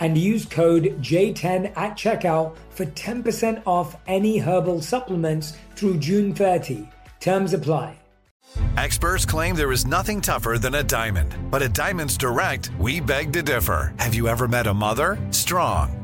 and use code J10 at checkout for 10% off any herbal supplements through June 30. Terms apply. Experts claim there is nothing tougher than a diamond, but at Diamonds Direct, we beg to differ. Have you ever met a mother? Strong,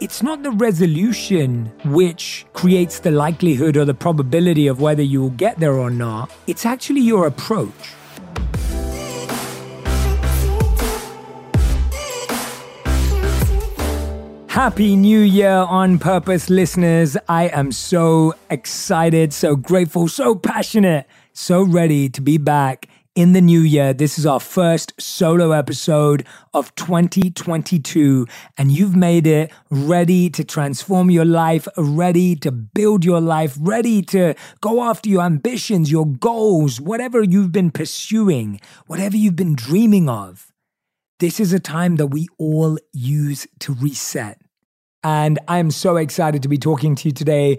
it's not the resolution which creates the likelihood or the probability of whether you will get there or not. It's actually your approach. Happy New Year on purpose, listeners. I am so excited, so grateful, so passionate, so ready to be back in the new year. This is our first solo episode of 2022, and you've made it ready to transform your life, ready to build your life, ready to go after your ambitions, your goals, whatever you've been pursuing, whatever you've been dreaming of. This is a time that we all use to reset. And I'm so excited to be talking to you today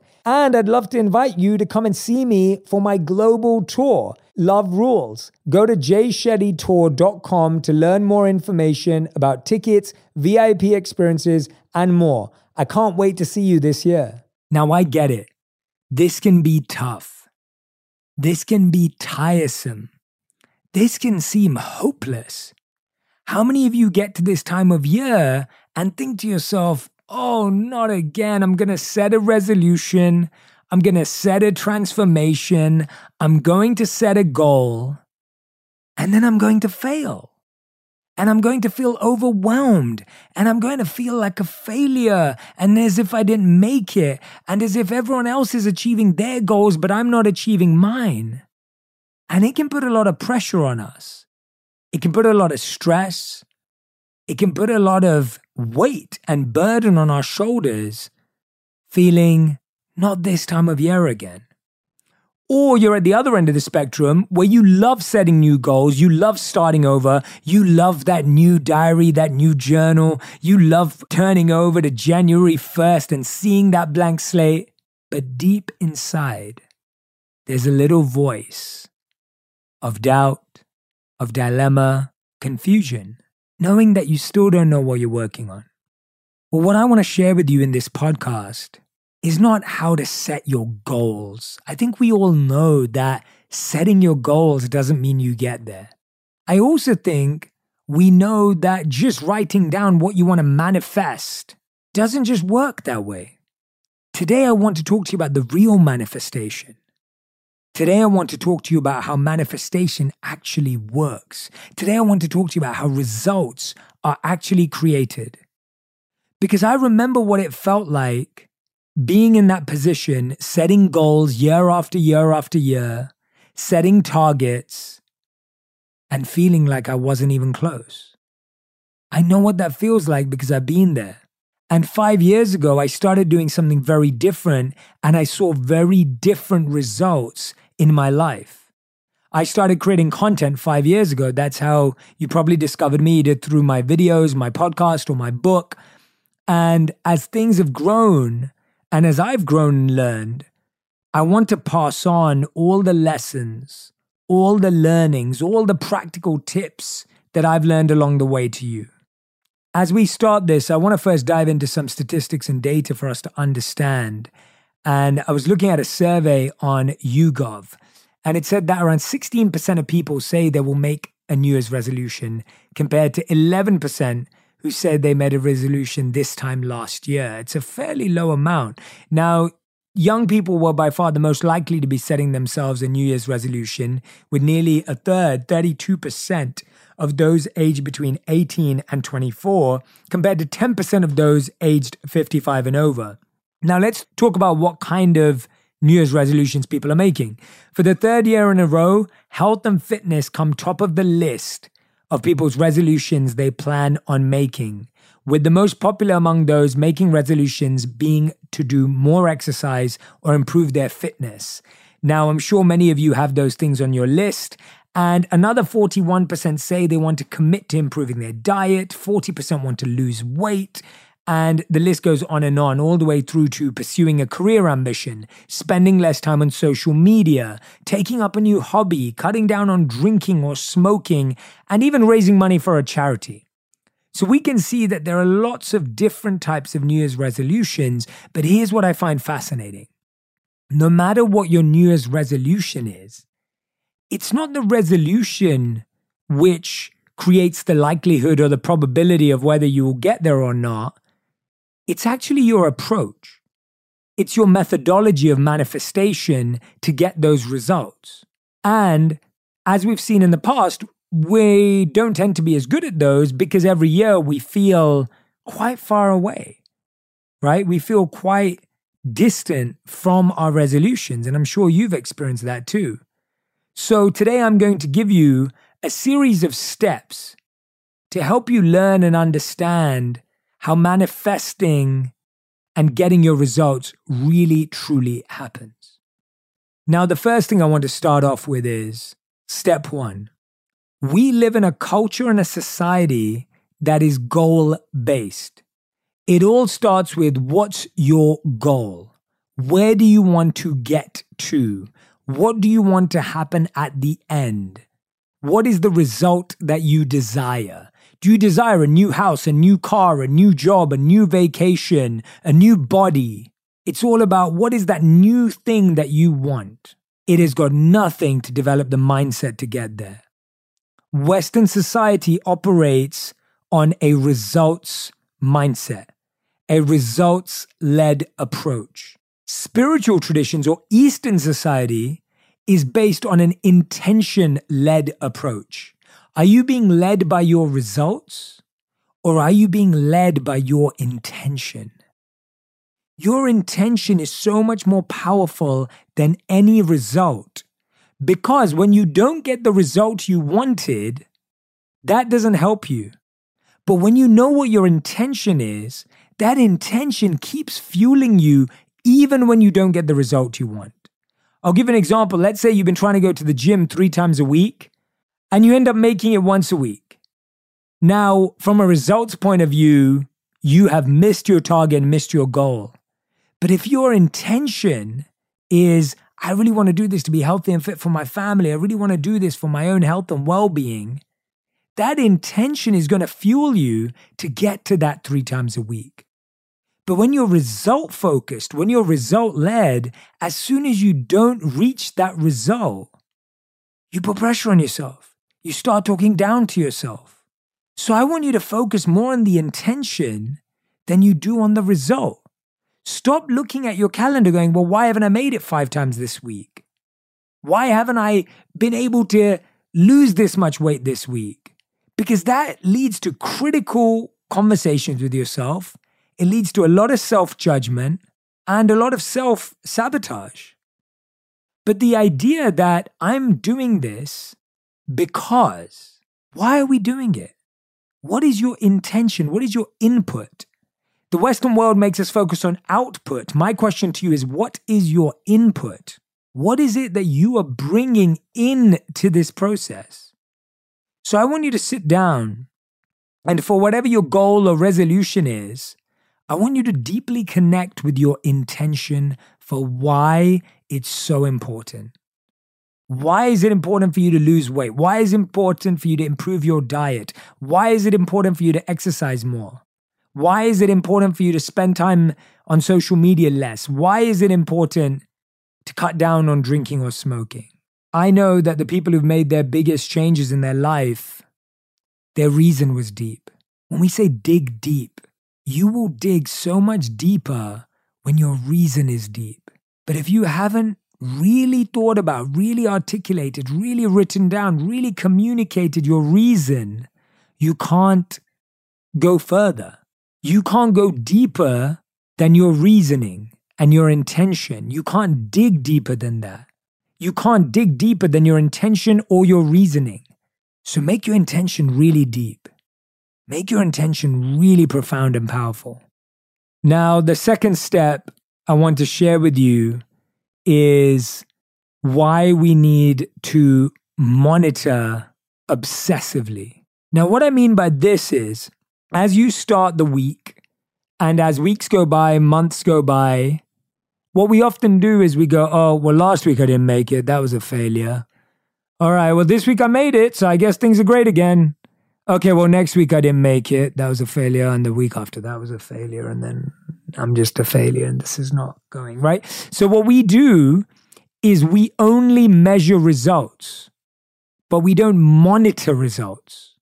And I'd love to invite you to come and see me for my global tour, Love Rules. Go to jayshettytour.com to learn more information about tickets, VIP experiences, and more. I can't wait to see you this year. Now, I get it. This can be tough. This can be tiresome. This can seem hopeless. How many of you get to this time of year and think to yourself, oh, not again. I'm going to set a resolution. I'm going to set a transformation. I'm going to set a goal. And then I'm going to fail. And I'm going to feel overwhelmed. And I'm going to feel like a failure. And as if I didn't make it. And as if everyone else is achieving their goals, but I'm not achieving mine. And it can put a lot of pressure on us. It can put a lot of stress. It can put a lot of weight and burden on our shoulders, feeling not this time of year again. Or you're at the other end of the spectrum where you love setting new goals, you love starting over, you love that new diary, that new journal, you love turning over to January 1st and seeing that blank slate. But deep inside, there's a little voice of doubt, of dilemma, confusion knowing that you still don't know what you're working on. Well, what I want to share with you in this podcast is not how to set your goals. I think we all know that setting your goals doesn't mean you get there. I also think we know that just writing down what you want to manifest doesn't just work that way. Today, I want to talk to you about the real manifestation. Today, I want to talk to you about how manifestation actually works. Today, I want to talk to you about how results are actually created. Because I remember what it felt like being in that position, setting goals year after year after year, setting targets, and feeling like I wasn't even close. I know what that feels like because I've been there. And five years ago, I started doing something very different and I saw very different results in my life. I started creating content five years ago. That's how you probably discovered me either through my videos, my podcast, or my book. And as things have grown and as I've grown and learned, I want to pass on all the lessons, all the learnings, all the practical tips that I've learned along the way to you. As we start this, I want to first dive into some statistics and data for us to understand. And I was looking at a survey on YouGov, and it said that around 16% of people say they will make a New Year's resolution, compared to 11% who said they made a resolution this time last year. It's a fairly low amount. Now, young people were by far the most likely to be setting themselves a New Year's resolution, with nearly a third, 32%, of those aged between 18 and 24, compared to 10% of those aged 55 and over. Now, let's talk about what kind of New Year's resolutions people are making. For the third year in a row, health and fitness come top of the list of people's resolutions they plan on making, with the most popular among those making resolutions being to do more exercise or improve their fitness. Now, I'm sure many of you have those things on your list, and another 41% say they want to commit to improving their diet, 40% want to lose weight, and the list goes on and on, all the way through to pursuing a career ambition, spending less time on social media, taking up a new hobby, cutting down on drinking or smoking, and even raising money for a charity. So we can see that there are lots of different types of New Year's resolutions, but here's what I find fascinating. No matter what your New Year's resolution is, it's not the resolution which creates the likelihood or the probability of whether you will get there or not. It's actually your approach. It's your methodology of manifestation to get those results. And as we've seen in the past, we don't tend to be as good at those because every year we feel quite far away, right? We feel quite distant from our resolutions. And I'm sure you've experienced that too. So today I'm going to give you a series of steps to help you learn and understand how manifesting and getting your results really truly happens. Now, the first thing I want to start off with is step one. We live in a culture and a society that is goal based. It all starts with what's your goal? Where do you want to get to? What do you want to happen at the end? What is the result that you desire? Do you desire a new house, a new car, a new job, a new vacation, a new body? It's all about what is that new thing that you want. It has got nothing to develop the mindset to get there. Western society operates on a results mindset, a results led approach. Spiritual traditions or Eastern society is based on an intention led approach. Are you being led by your results or are you being led by your intention? Your intention is so much more powerful than any result because when you don't get the result you wanted, that doesn't help you. But when you know what your intention is, that intention keeps fueling you even when you don't get the result you want. I'll give an example. Let's say you've been trying to go to the gym three times a week and you end up making it once a week. Now, from a results point of view, you have missed your target and missed your goal. But if your intention is, I really want to do this to be healthy and fit for my family, I really want to do this for my own health and well being, that intention is going to fuel you to get to that three times a week. But when you're result focused, when you're result led, as soon as you don't reach that result, you put pressure on yourself. You start talking down to yourself. So I want you to focus more on the intention than you do on the result. Stop looking at your calendar going, well, why haven't I made it five times this week? Why haven't I been able to lose this much weight this week? Because that leads to critical conversations with yourself. It leads to a lot of self judgment and a lot of self sabotage. But the idea that I'm doing this because, why are we doing it? What is your intention? What is your input? The Western world makes us focus on output. My question to you is what is your input? What is it that you are bringing in to this process? So I want you to sit down and for whatever your goal or resolution is, I want you to deeply connect with your intention for why it's so important. Why is it important for you to lose weight? Why is it important for you to improve your diet? Why is it important for you to exercise more? Why is it important for you to spend time on social media less? Why is it important to cut down on drinking or smoking? I know that the people who've made their biggest changes in their life, their reason was deep. When we say dig deep, you will dig so much deeper when your reason is deep. But if you haven't really thought about, really articulated, really written down, really communicated your reason, you can't go further. You can't go deeper than your reasoning and your intention. You can't dig deeper than that. You can't dig deeper than your intention or your reasoning. So make your intention really deep. Make your intention really profound and powerful. Now, the second step I want to share with you is why we need to monitor obsessively. Now, what I mean by this is as you start the week and as weeks go by, months go by, what we often do is we go, oh, well, last week I didn't make it. That was a failure. All right, well, this week I made it, so I guess things are great again. Okay, well, next week I didn't make it. That was a failure. And the week after that was a failure. And then I'm just a failure and this is not going, right? So, what we do is we only measure results, but we don't monitor results.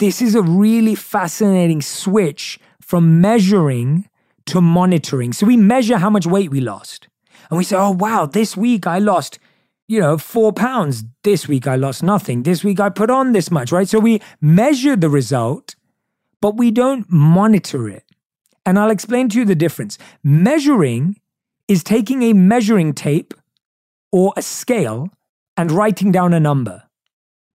This is a really fascinating switch from measuring to monitoring. So we measure how much weight we lost. And we say, oh, wow, this week I lost, you know, four pounds. This week I lost nothing. This week I put on this much, right? So we measure the result, but we don't monitor it. And I'll explain to you the difference. Measuring is taking a measuring tape or a scale and writing down a number.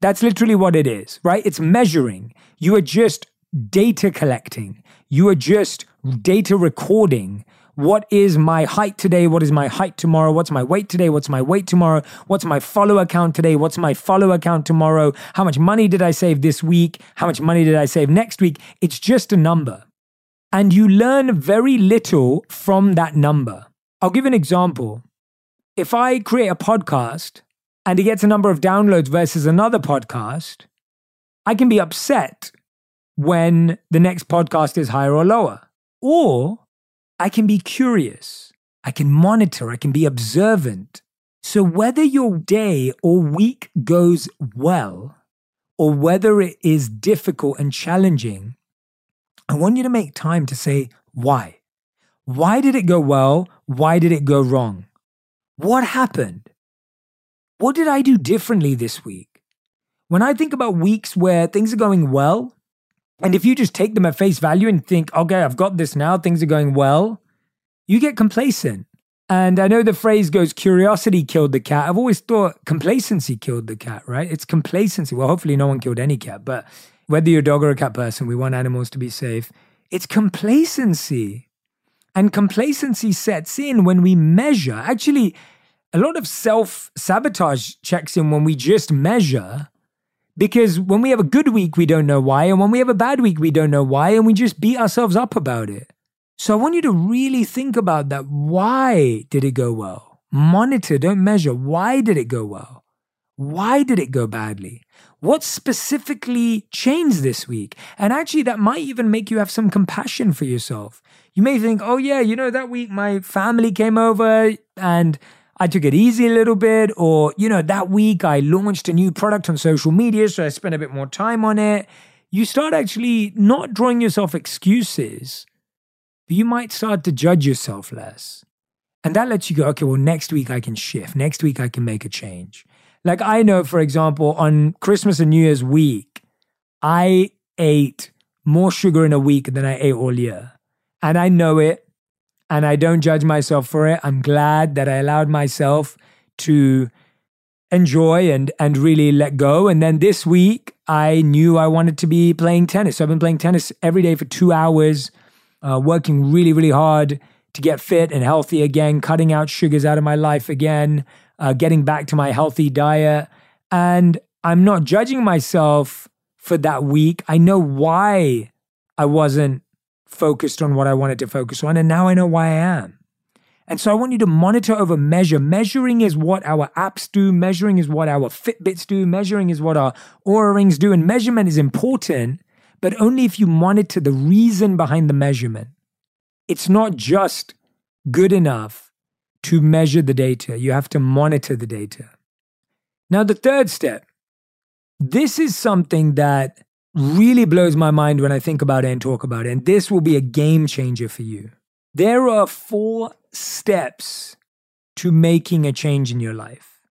That's literally what it is, right? It's measuring. You are just data collecting. You are just data recording. What is my height today? What is my height tomorrow? What's my weight today? What's my weight tomorrow? What's my follower count today? What's my follower count tomorrow? How much money did I save this week? How much money did I save next week? It's just a number. And you learn very little from that number. I'll give an example. If I create a podcast and he gets a number of downloads versus another podcast, I can be upset when the next podcast is higher or lower. Or I can be curious. I can monitor. I can be observant. So whether your day or week goes well, or whether it is difficult and challenging, I want you to make time to say, why? Why did it go well? Why did it go wrong? What happened? What did I do differently this week? When I think about weeks where things are going well, and if you just take them at face value and think, okay, I've got this now, things are going well, you get complacent. And I know the phrase goes, curiosity killed the cat. I've always thought complacency killed the cat, right? It's complacency. Well, hopefully no one killed any cat, but whether you're a dog or a cat person, we want animals to be safe. It's complacency. And complacency sets in when we measure. Actually, a lot of self sabotage checks in when we just measure. Because when we have a good week, we don't know why. And when we have a bad week, we don't know why. And we just beat ourselves up about it. So I want you to really think about that. Why did it go well? Monitor, don't measure. Why did it go well? Why did it go badly? What specifically changed this week? And actually, that might even make you have some compassion for yourself. You may think, oh, yeah, you know, that week my family came over and I took it easy a little bit, or, you know, that week I launched a new product on social media, so I spent a bit more time on it. You start actually not drawing yourself excuses, but you might start to judge yourself less. And that lets you go, okay, well, next week I can shift. Next week I can make a change. Like I know, for example, on Christmas and New Year's week, I ate more sugar in a week than I ate all year. And I know it and I don't judge myself for it. I'm glad that I allowed myself to enjoy and and really let go. And then this week, I knew I wanted to be playing tennis. So I've been playing tennis every day for two hours, uh, working really, really hard to get fit and healthy again, cutting out sugars out of my life again, uh, getting back to my healthy diet. And I'm not judging myself for that week. I know why I wasn't focused on what I wanted to focus on. And now I know why I am. And so I want you to monitor over measure. Measuring is what our apps do. Measuring is what our Fitbits do. Measuring is what our Oura Rings do. And measurement is important, but only if you monitor the reason behind the measurement. It's not just good enough to measure the data. You have to monitor the data. Now, the third step this is something that really blows my mind when I think about it and talk about it. And this will be a game changer for you. There are four steps to making a change in your life.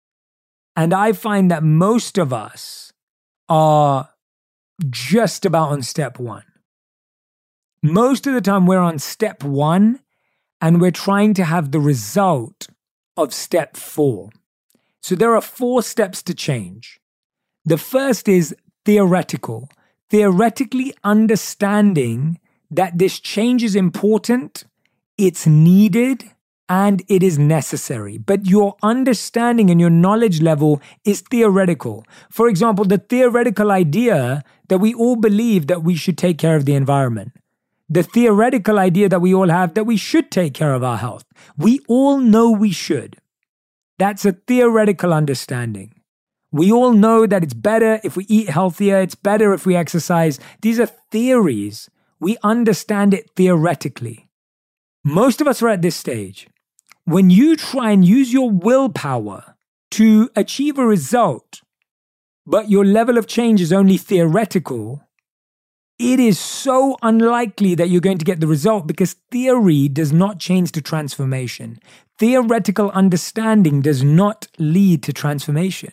And I find that most of us are just about on step one. Most of the time, we're on step one and we're trying to have the result of step four. So there are four steps to change. The first is theoretical, theoretically understanding that this change is important, it's needed, and it is necessary. But your understanding and your knowledge level is theoretical. For example, the theoretical idea that we all believe that we should take care of the environment. The theoretical idea that we all have that we should take care of our health. We all know we should. That's a theoretical understanding. We all know that it's better if we eat healthier, it's better if we exercise. These are theories. We understand it theoretically. Most of us are at this stage. When you try and use your willpower to achieve a result, but your level of change is only theoretical, it is so unlikely that you're going to get the result because theory does not change to transformation. Theoretical understanding does not lead to transformation.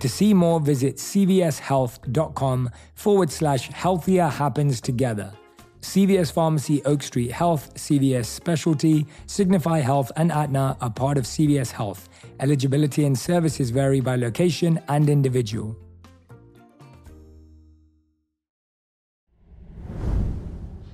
To see more, visit cvshealth.com forward slash healthier happens together. CVS Pharmacy, Oak Street Health, CVS Specialty, Signify Health, and Aetna are part of CVS Health. Eligibility and services vary by location and individual.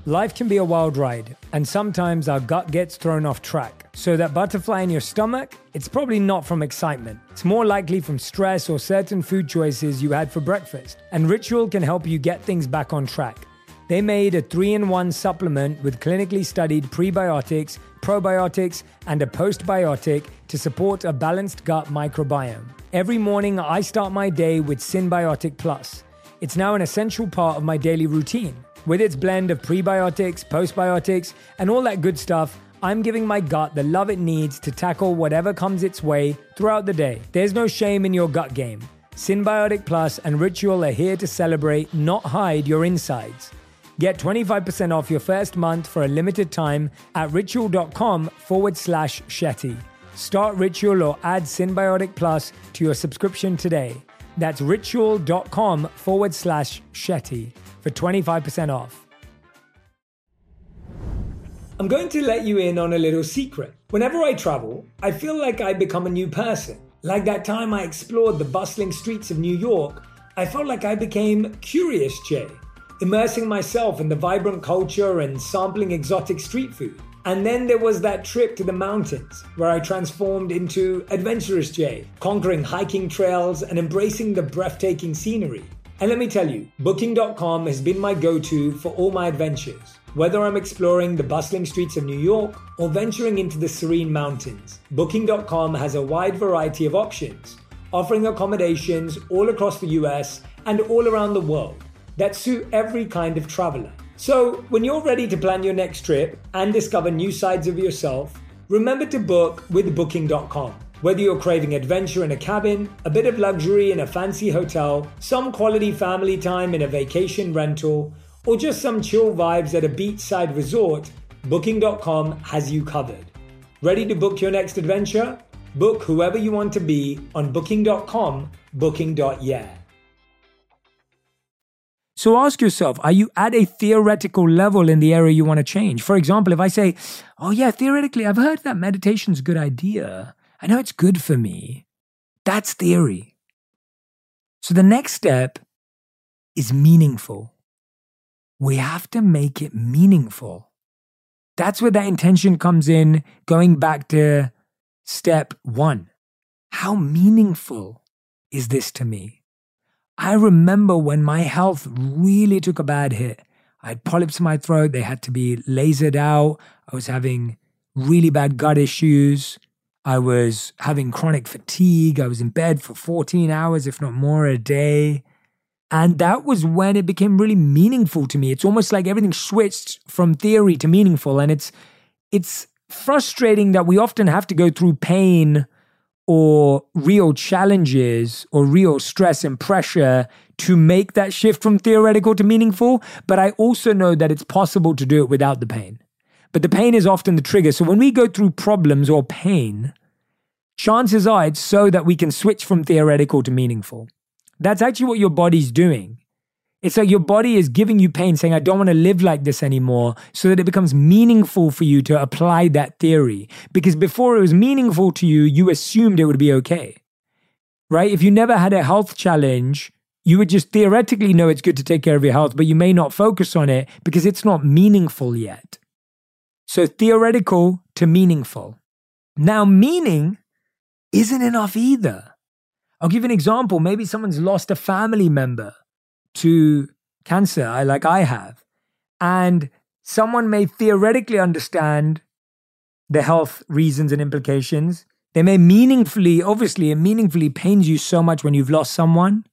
Life can be a wild ride, and sometimes our gut gets thrown off track. So, that butterfly in your stomach, it's probably not from excitement. It's more likely from stress or certain food choices you had for breakfast. And Ritual can help you get things back on track. They made a three in one supplement with clinically studied prebiotics, probiotics, and a postbiotic to support a balanced gut microbiome. Every morning, I start my day with Synbiotic Plus. It's now an essential part of my daily routine. With its blend of prebiotics, postbiotics, and all that good stuff, I'm giving my gut the love it needs to tackle whatever comes its way throughout the day. There's no shame in your gut game. Synbiotic Plus and Ritual are here to celebrate, not hide your insides. Get 25% off your first month for a limited time at ritual.com forward slash Shetty. Start Ritual or add Synbiotic Plus to your subscription today. That's ritual.com forward slash Shetty for 25% off. I'm going to let you in on a little secret. Whenever I travel, I feel like I become a new person. Like that time I explored the bustling streets of New York, I felt like I became Curious Jay, immersing myself in the vibrant culture and sampling exotic street food. And then there was that trip to the mountains where I transformed into Adventurous Jay, conquering hiking trails and embracing the breathtaking scenery. And let me tell you, Booking.com has been my go to for all my adventures. Whether I'm exploring the bustling streets of New York or venturing into the serene mountains, Booking.com has a wide variety of options, offering accommodations all across the US and all around the world that suit every kind of traveler. So, when you're ready to plan your next trip and discover new sides of yourself, remember to book with Booking.com. Whether you're craving adventure in a cabin, a bit of luxury in a fancy hotel, some quality family time in a vacation rental, or just some chill vibes at a beachside resort, Booking.com has you covered. Ready to book your next adventure? Book whoever you want to be on Booking.com, Booking.yeah. So ask yourself, are you at a theoretical level in the area you want to change? For example, if I say, oh yeah, theoretically, I've heard that meditation's a good idea. I know it's good for me. That's theory. So the next step is meaningful. We have to make it meaningful. That's where that intention comes in, going back to step one. How meaningful is this to me? I remember when my health really took a bad hit. I had polyps in my throat, they had to be lasered out. I was having really bad gut issues. I was having chronic fatigue. I was in bed for 14 hours, if not more, a day. And that was when it became really meaningful to me. It's almost like everything switched from theory to meaningful. And it's it's frustrating that we often have to go through pain or real challenges or real stress and pressure to make that shift from theoretical to meaningful. But I also know that it's possible to do it without the pain. But the pain is often the trigger. So when we go through problems or pain, chances are it's so that we can switch from theoretical to meaningful. That's actually what your body's doing. It's like your body is giving you pain, saying, I don't want to live like this anymore, so that it becomes meaningful for you to apply that theory. Because before it was meaningful to you, you assumed it would be okay. Right? If you never had a health challenge, you would just theoretically know it's good to take care of your health, but you may not focus on it because it's not meaningful yet. So, theoretical to meaningful. Now, meaning isn't enough either. I'll give an example. Maybe someone's lost a family member to cancer, like I have. And someone may theoretically understand the health reasons and implications. They may meaningfully, obviously, it meaningfully pains you so much when you've lost someone,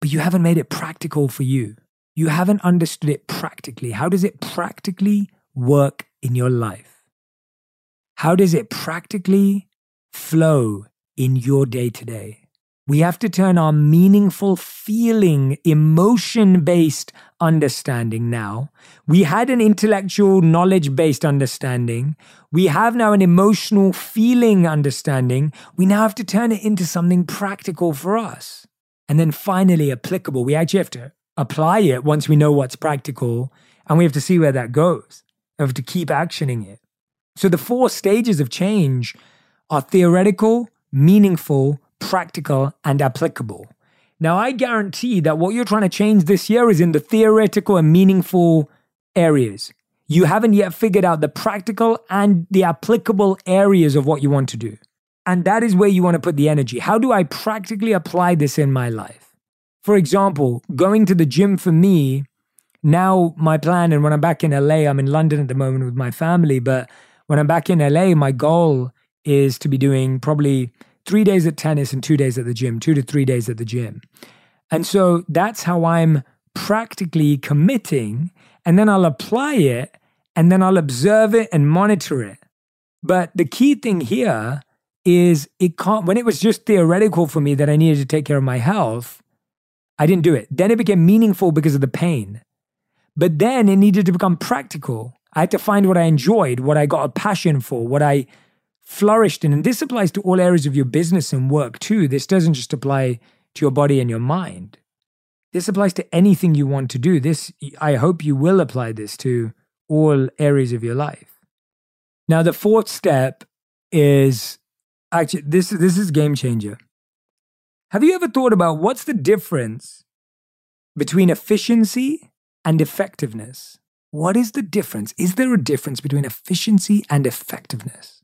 but you haven't made it practical for you. You haven't understood it practically. How does it practically work in your life? How does it practically flow in your day to day? We have to turn our meaningful feeling, emotion based understanding now. We had an intellectual, knowledge based understanding. We have now an emotional feeling understanding. We now have to turn it into something practical for us. And then finally, applicable. We actually have to apply it once we know what's practical, and we have to see where that goes. We have to keep actioning it. So the four stages of change are theoretical, meaningful, practical, and applicable. Now, I guarantee that what you're trying to change this year is in the theoretical and meaningful areas. You haven't yet figured out the practical and the applicable areas of what you want to do. And that is where you want to put the energy. How do I practically apply this in my life? For example, going to the gym for me, now my plan, and when I'm back in LA, I'm in London at the moment with my family, but when I'm back in LA, my goal is to be doing probably three days at tennis and two days at the gym, two to three days at the gym. And so that's how I'm practically committing. And then I'll apply it and then I'll observe it and monitor it. But the key thing here is it can't, when it was just theoretical for me that I needed to take care of my health, I didn't do it. Then it became meaningful because of the pain. But then it needed to become practical. I had to find what I enjoyed, what I got a passion for, what I flourished in. And this applies to all areas of your business and work too. This doesn't just apply to your body and your mind. This applies to anything you want to do. This, I hope you will apply this to all areas of your life. Now, the fourth step is actually this, this is game changer. Have you ever thought about what's the difference between efficiency and effectiveness? What is the difference? Is there a difference between efficiency and effectiveness?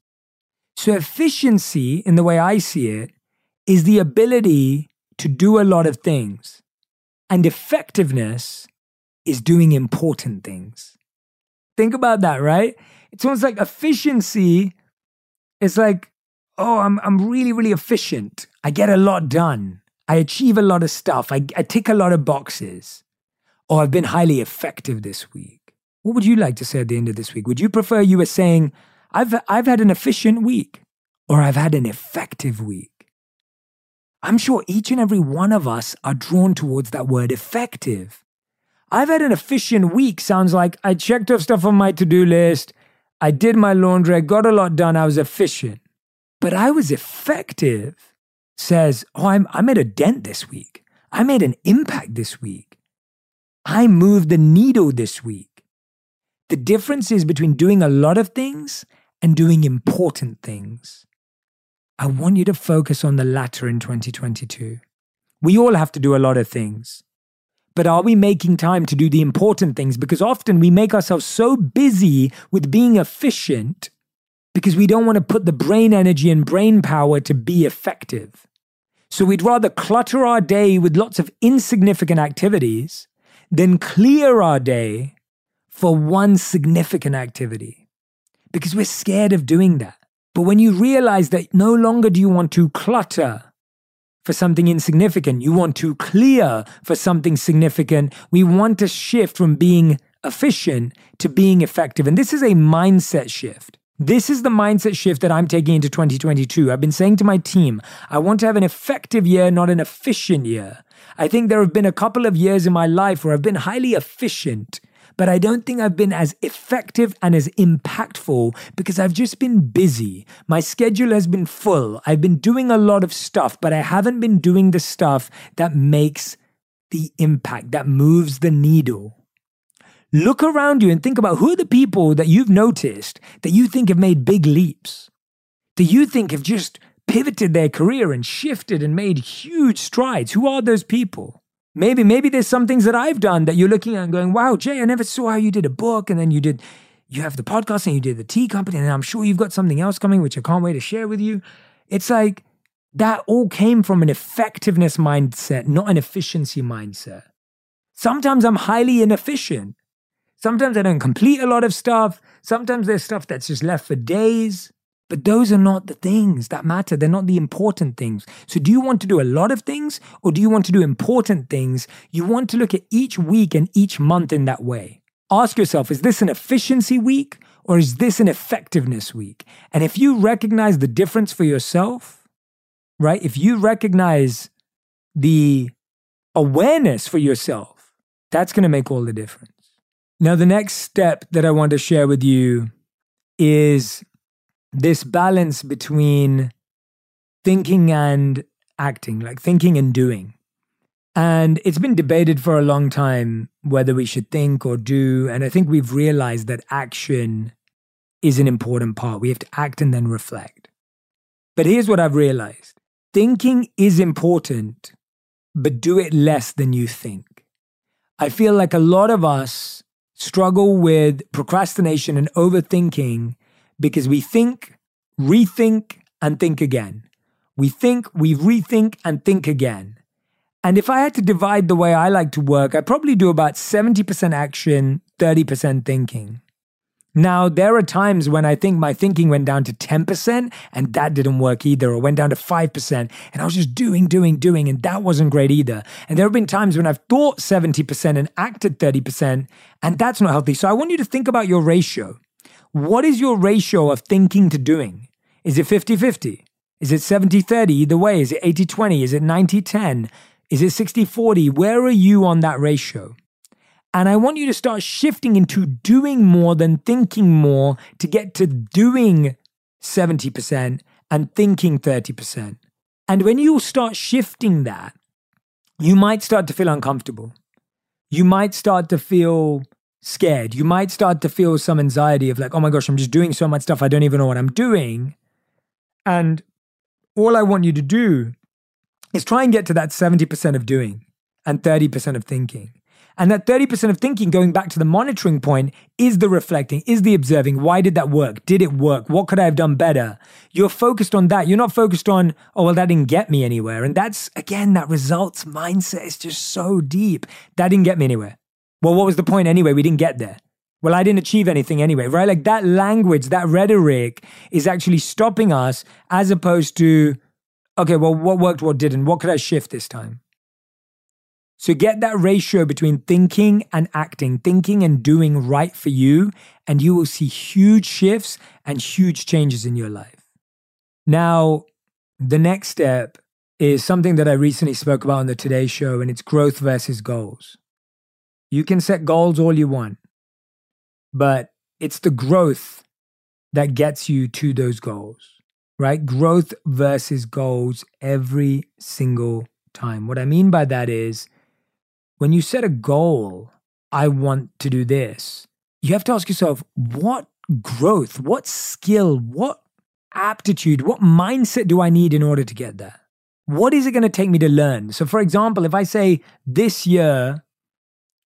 So, efficiency, in the way I see it, is the ability to do a lot of things. And effectiveness is doing important things. Think about that, right? It's almost like efficiency. It's like, oh, I'm, I'm really, really efficient. I get a lot done. I achieve a lot of stuff. I, I tick a lot of boxes. Or I've been highly effective this week. What would you like to say at the end of this week? Would you prefer you were saying, I've, I've had an efficient week or I've had an effective week? I'm sure each and every one of us are drawn towards that word effective. I've had an efficient week sounds like I checked off stuff on my to do list. I did my laundry, I got a lot done, I was efficient. But I was effective says, Oh, I'm, I made a dent this week. I made an impact this week. I moved the needle this week. The difference is between doing a lot of things and doing important things. I want you to focus on the latter in 2022. We all have to do a lot of things. But are we making time to do the important things? Because often we make ourselves so busy with being efficient because we don't want to put the brain energy and brain power to be effective. So we'd rather clutter our day with lots of insignificant activities than clear our day for one significant activity because we're scared of doing that. But when you realize that no longer do you want to clutter for something insignificant, you want to clear for something significant, we want to shift from being efficient to being effective. And this is a mindset shift. This is the mindset shift that I'm taking into 2022. I've been saying to my team, I want to have an effective year, not an efficient year. I think there have been a couple of years in my life where I've been highly efficient, but I don't think I've been as effective and as impactful because I've just been busy. My schedule has been full. I've been doing a lot of stuff, but I haven't been doing the stuff that makes the impact, that moves the needle. Look around you and think about who are the people that you've noticed that you think have made big leaps, that you think have just pivoted their career and shifted and made huge strides. Who are those people? Maybe, maybe there's some things that I've done that you're looking at and going, wow, Jay, I never saw how you did a book and then you did, you have the podcast and you did the tea company and I'm sure you've got something else coming, which I can't wait to share with you. It's like that all came from an effectiveness mindset, not an efficiency mindset. Sometimes I'm highly inefficient. Sometimes I don't complete a lot of stuff. Sometimes there's stuff that's just left for days. But those are not the things that matter. They're not the important things. So, do you want to do a lot of things or do you want to do important things? You want to look at each week and each month in that way. Ask yourself is this an efficiency week or is this an effectiveness week? And if you recognize the difference for yourself, right? If you recognize the awareness for yourself, that's going to make all the difference. Now, the next step that I want to share with you is this balance between thinking and acting, like thinking and doing. And it's been debated for a long time whether we should think or do. And I think we've realized that action is an important part. We have to act and then reflect. But here's what I've realized thinking is important, but do it less than you think. I feel like a lot of us struggle with procrastination and overthinking because we think, rethink, and think again. We think, we rethink, and think again. And if I had to divide the way I like to work, I probably do about 70% action, 30% thinking. Now, there are times when I think my thinking went down to 10% and that didn't work either, or went down to 5%, and I was just doing, doing, doing, and that wasn't great either. And there have been times when I've thought 70% and acted 30%, and that's not healthy. So I want you to think about your ratio. What is your ratio of thinking to doing? Is it 50 50? Is it 70 30? Either way, is it 80 20? Is it 90 10? Is it 60 40? Where are you on that ratio? And I want you to start shifting into doing more than thinking more to get to doing 70% and thinking 30%. And when you start shifting that, you might start to feel uncomfortable. You might start to feel scared. You might start to feel some anxiety of like, oh my gosh, I'm just doing so much stuff. I don't even know what I'm doing. And all I want you to do is try and get to that 70% of doing and 30% of thinking. And that 30% of thinking, going back to the monitoring point, is the reflecting, is the observing. Why did that work? Did it work? What could I have done better? You're focused on that. You're not focused on, oh, well, that didn't get me anywhere. And that's, again, that results mindset is just so deep. That didn't get me anywhere. Well, what was the point anyway? We didn't get there. Well, I didn't achieve anything anyway, right? Like that language, that rhetoric is actually stopping us as opposed to, okay, well, what worked, what didn't? What could I shift this time? So get that ratio between thinking and acting, thinking and doing right for you, and you will see huge shifts and huge changes in your life. Now, the next step is something that I recently spoke about on the Today Show, and it's growth versus goals. You can set goals all you want, but it's the growth that gets you to those goals, right? Growth versus goals every single time. What I mean by that is when you set a goal, I want to do this, you have to ask yourself, what growth, what skill, what aptitude, what mindset do I need in order to get there? What is it going to take me to learn? So, for example, if I say this year,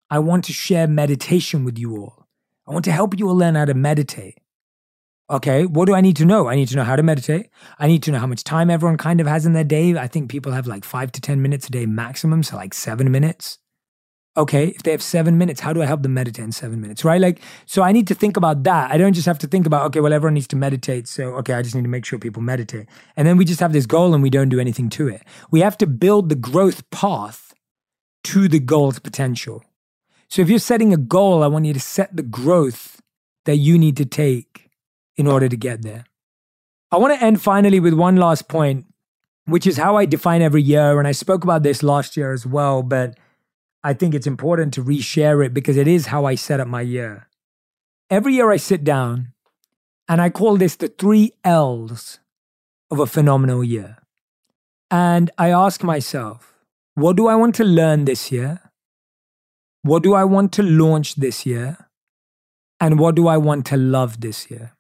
I want to share meditation with you all, I want to help you all learn how to meditate. Okay, what do I need to know? I need to know how to meditate. I need to know how much time everyone kind of has in their day. I think people have like five to 10 minutes a day maximum, so like seven minutes okay, if they have seven minutes, how do I help them meditate in seven minutes, right? Like, so I need to think about that. I don't just have to think about, okay, well, everyone needs to meditate. So, okay, I just need to make sure people meditate. And then we just have this goal and we don't do anything to it. We have to build the growth path to the goal's potential. So if you're setting a goal, I want you to set the growth that you need to take in order to get there. I want to end finally with one last point, which is how I define every year. And I spoke about this last year as well, but I think it's important to reshare it because it is how I set up my year. Every year I sit down and I call this the three L's of a phenomenal year. And I ask myself, what do I want to learn this year? What do I want to launch this year? And what do I want to love this year?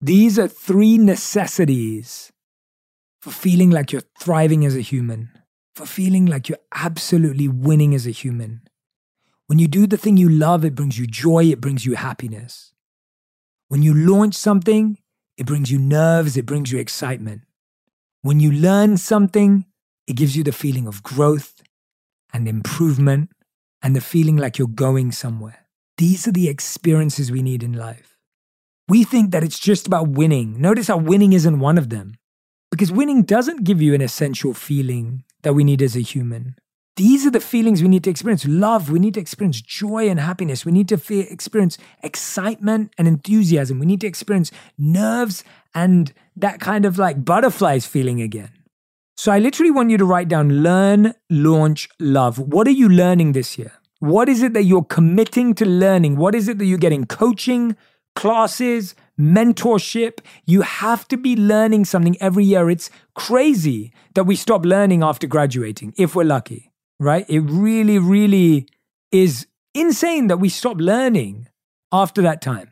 These are three necessities for feeling like you're thriving as a human for feeling like you're absolutely winning as a human. When you do the thing you love, it brings you joy, it brings you happiness. When you launch something, it brings you nerves, it brings you excitement. When you learn something, it gives you the feeling of growth and improvement and the feeling like you're going somewhere. These are the experiences we need in life. We think that it's just about winning. Notice how winning isn't one of them. Because winning doesn't give you an essential feeling that we need as a human. These are the feelings we need to experience love, we need to experience joy and happiness, we need to feel, experience excitement and enthusiasm, we need to experience nerves and that kind of like butterflies feeling again. So I literally want you to write down learn, launch, love. What are you learning this year? What is it that you're committing to learning? What is it that you're getting coaching, classes, mentorship. You have to be learning something every year. It's crazy that we stop learning after graduating, if we're lucky, right? It really, really is insane that we stop learning after that time.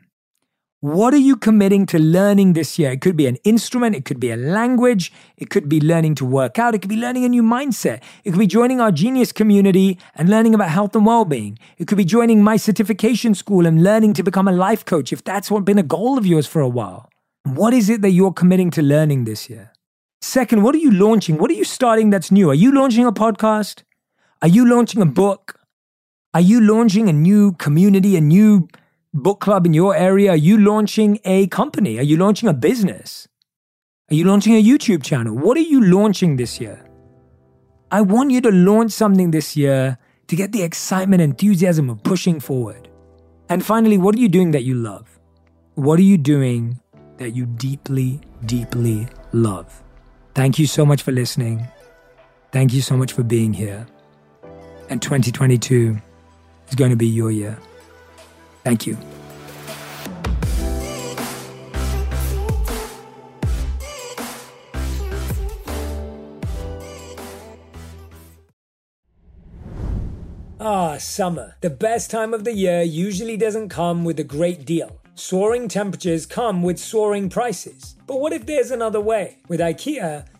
What are you committing to learning this year? It could be an instrument, it could be a language, it could be learning to work out, it could be learning a new mindset, it could be joining our genius community and learning about health and well being. It could be joining my certification school and learning to become a life coach if that's what been a goal of yours for a while. What is it that you're committing to learning this year? Second, what are you launching? What are you starting that's new? Are you launching a podcast? Are you launching a book? Are you launching a new community, a new book club in your area? Are you launching a company? Are you launching a business? Are you launching a YouTube channel? What are you launching this year? I want you to launch something this year to get the excitement, enthusiasm of pushing forward. And finally, what are you doing that you love? What are you doing that you deeply, deeply love? Thank you so much for listening. Thank you so much for being here. And 2022 is going to be your year. Thank you. Ah, summer. The best time of the year usually doesn't come with a great deal. Soaring temperatures come with soaring prices. But what if there's another way? With IKEA,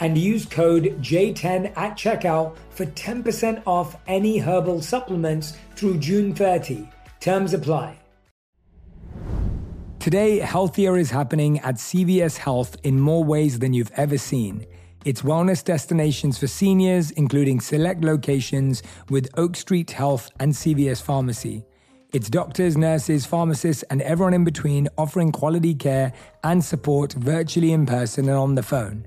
and use code J10 at checkout for 10% off any herbal supplements through June 30. Terms apply. Today, healthier is happening at CVS Health in more ways than you've ever seen. It's wellness destinations for seniors, including select locations with Oak Street Health and CVS Pharmacy. It's doctors, nurses, pharmacists, and everyone in between offering quality care and support virtually in person and on the phone.